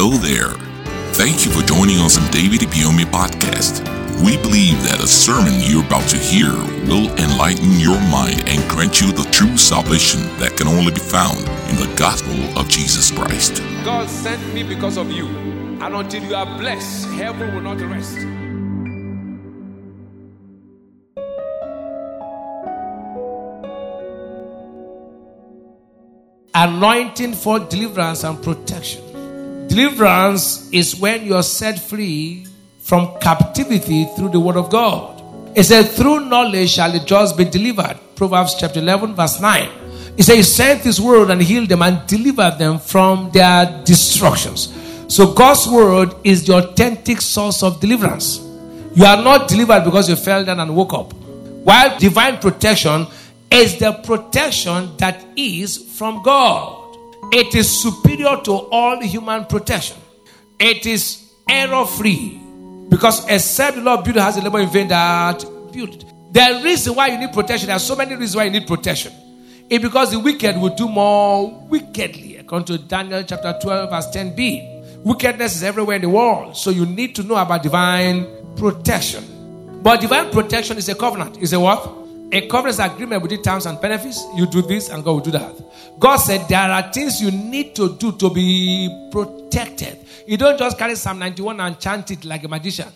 Hello there. Thank you for joining us on David Ibiyeomie podcast. We believe that a sermon you're about to hear will enlighten your mind and grant you the true salvation that can only be found in the gospel of Jesus Christ. God sent me because of you. And until you are blessed, heaven will not rest. Anointing for deliverance and protection. Deliverance is when you are set free from captivity through the word of God. It says, through knowledge shall the just be delivered. Proverbs chapter 11, verse 9. He said, He sent His word and healed them and delivered them from their destructions. So, God's word is the authentic source of deliverance. You are not delivered because you fell down and woke up. While divine protection is the protection that is from God, it is superior to all human protection. It is error free because except the Lord build has a labor in vain that build it. The reason why you need protection, there are so many reasons why you need protection. It's because the wicked will do more wickedly, according to Daniel chapter 12, verse 10b. Wickedness is everywhere in the world, so you need to know about divine protection. But divine protection is a covenant. Is a what? A covenant agreement with the terms and benefits. You do this, and God will do that. God said there are things you need to do to be protected. You don't just carry Psalm 91 and chant it like a magician.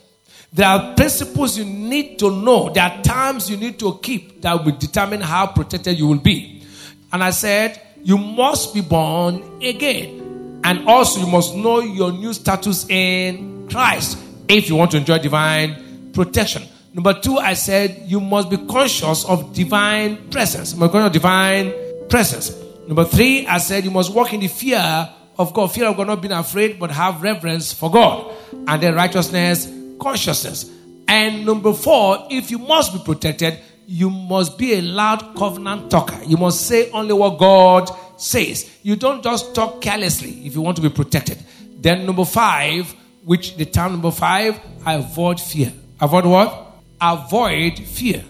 There are principles you need to know. There are times you need to keep that will determine how protected you will be. And I said, you must be born again. And also, you must know your new status in Christ if you want to enjoy divine protection. Number two, I said you must be conscious of divine presence. Conscious of divine presence. Number three, I said you must walk in the fear of God. Fear of God, not being afraid, but have reverence for God. And then righteousness, consciousness. And number four, if you must be protected, you must be a loud covenant talker. You must say only what God says. You don't just talk carelessly if you want to be protected. Then number five, which the term number five, I avoid fear. Avoid what? Avoid fear.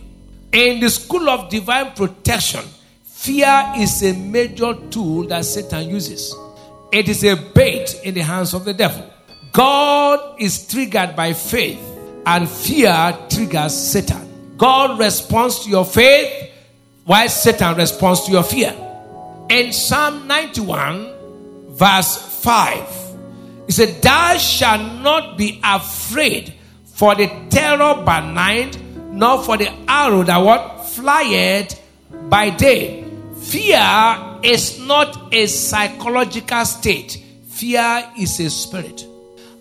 In the school of divine protection, fear is a major tool that Satan uses. It is a bait in the hands of the devil. God is triggered by faith, and fear triggers Satan. God responds to your faith, while Satan responds to your fear. In Psalm 91, verse 5, it said, Thou shalt not be afraid for the terror by night, nor for the arrow that what flieth by day. Fear is not a psychological state. Fear is a spirit.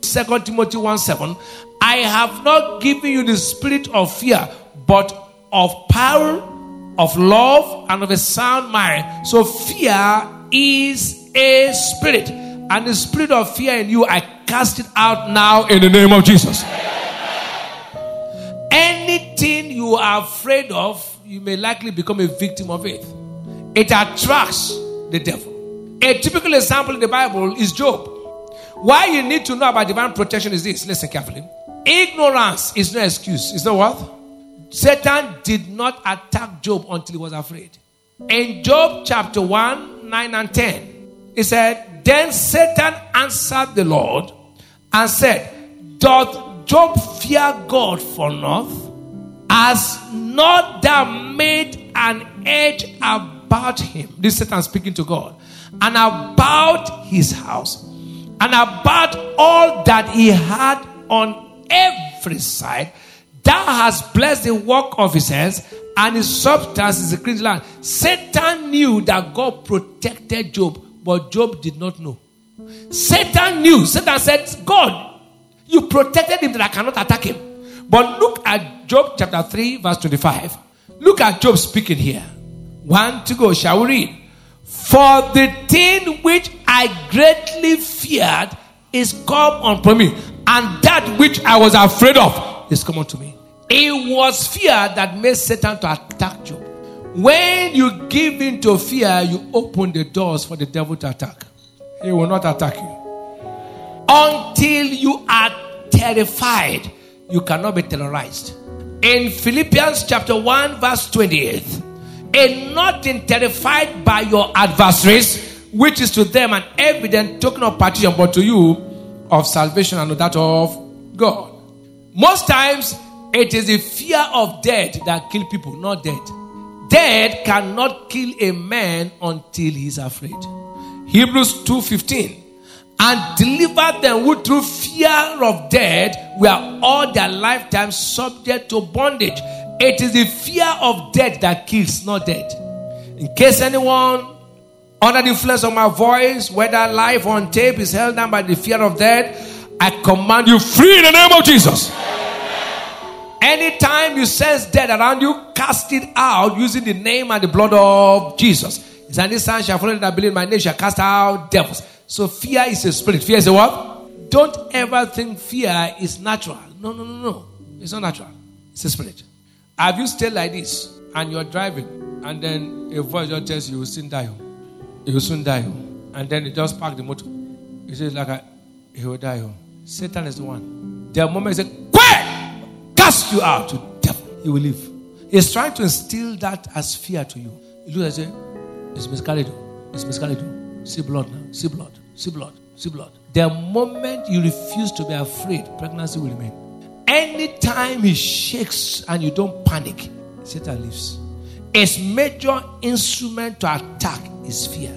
2 Timothy 1 7. I have not given you the spirit of fear, but of power, of love, and of a sound mind. So fear is a spirit. And the spirit of fear in you, I cast it out now in the name of Jesus. You are afraid of, you may likely become a victim of it. It attracts the devil. A typical example in the Bible is Job. Why you need to know about divine protection is this. Listen carefully. Ignorance is no excuse. It's not what? Satan did not attack Job until he was afraid. In Job chapter 1, 9 and 10, he said, Then Satan answered the Lord and said, Doth Job fear God for naught? Has not thou made an edge about him? This Satan speaking to God. And about his house. And about all that he had on every side. That has blessed the work of his hands, and his substance is a clean land. Satan knew that God protected Job, but Job did not know. Satan knew. Satan said, God, you protected him that I cannot attack him. But look at Job chapter 3, verse 25. Look at Job speaking here. One to go, shall we read? For the thing which I greatly feared is come upon me, and that which I was afraid of is come unto me. It was fear that made Satan to attack Job. When you give in to fear, you open the doors for the devil to attack. He will not attack you. Until you are terrified, you cannot be terrorized. In Philippians chapter 1, verse 28, and nothing terrified by your adversaries, which is to them an evident token of partition, but to you of salvation and that of God. Most times, it is the fear of death that kill people, not death. Death cannot kill a man until he's afraid. Hebrews 2:15 and deliver them who through fear of death were all their lifetime subject to bondage. It is the fear of death that kills, not death. In case anyone under the influence of my voice, whether live on tape, is held down by the fear of death, I command you free in the name of Jesus. Anytime you sense death around you, cast it out using the name and the blood of Jesus. It's an instant shall follow that believe my name shall cast out devils. So fear is a spirit. Fear is a what? Don't ever think fear is natural. No, no, no, no. It's not natural. It's a spirit. Have you stayed like this and you're driving and then a voice just tells you you will soon die? Oh. You will soon die. Oh. And then you just park the motor. You say like a, he will die. Oh. Satan is the one. The moment he says, quiet, cast you out to devil, he will leave. He's trying to instill that as fear to you. You look and say, it's miscarriage. It's miscarriage. See blood now. See blood. See blood. See blood. The moment you refuse to be afraid, pregnancy will remain. Anytime he shakes and you don't panic, Satan leaves. His major instrument to attack is fear.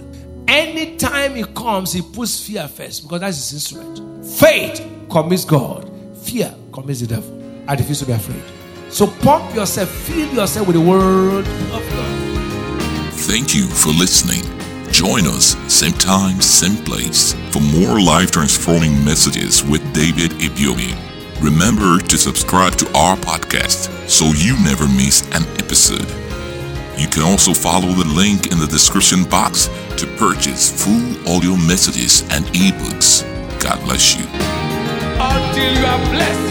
Anytime he comes, he puts fear first because that's his instrument. Faith commits God, fear commits the devil. I refuse to be afraid. So pump yourself, fill yourself with the word of God. Thank you for listening. Join us, same time, same place, for more life transforming messages with David Ibiyeomie. Remember to subscribe to our podcast so you never miss an episode. You can also follow the link in the description box to purchase full audio messages and ebooks. God bless you. Until you are blessed,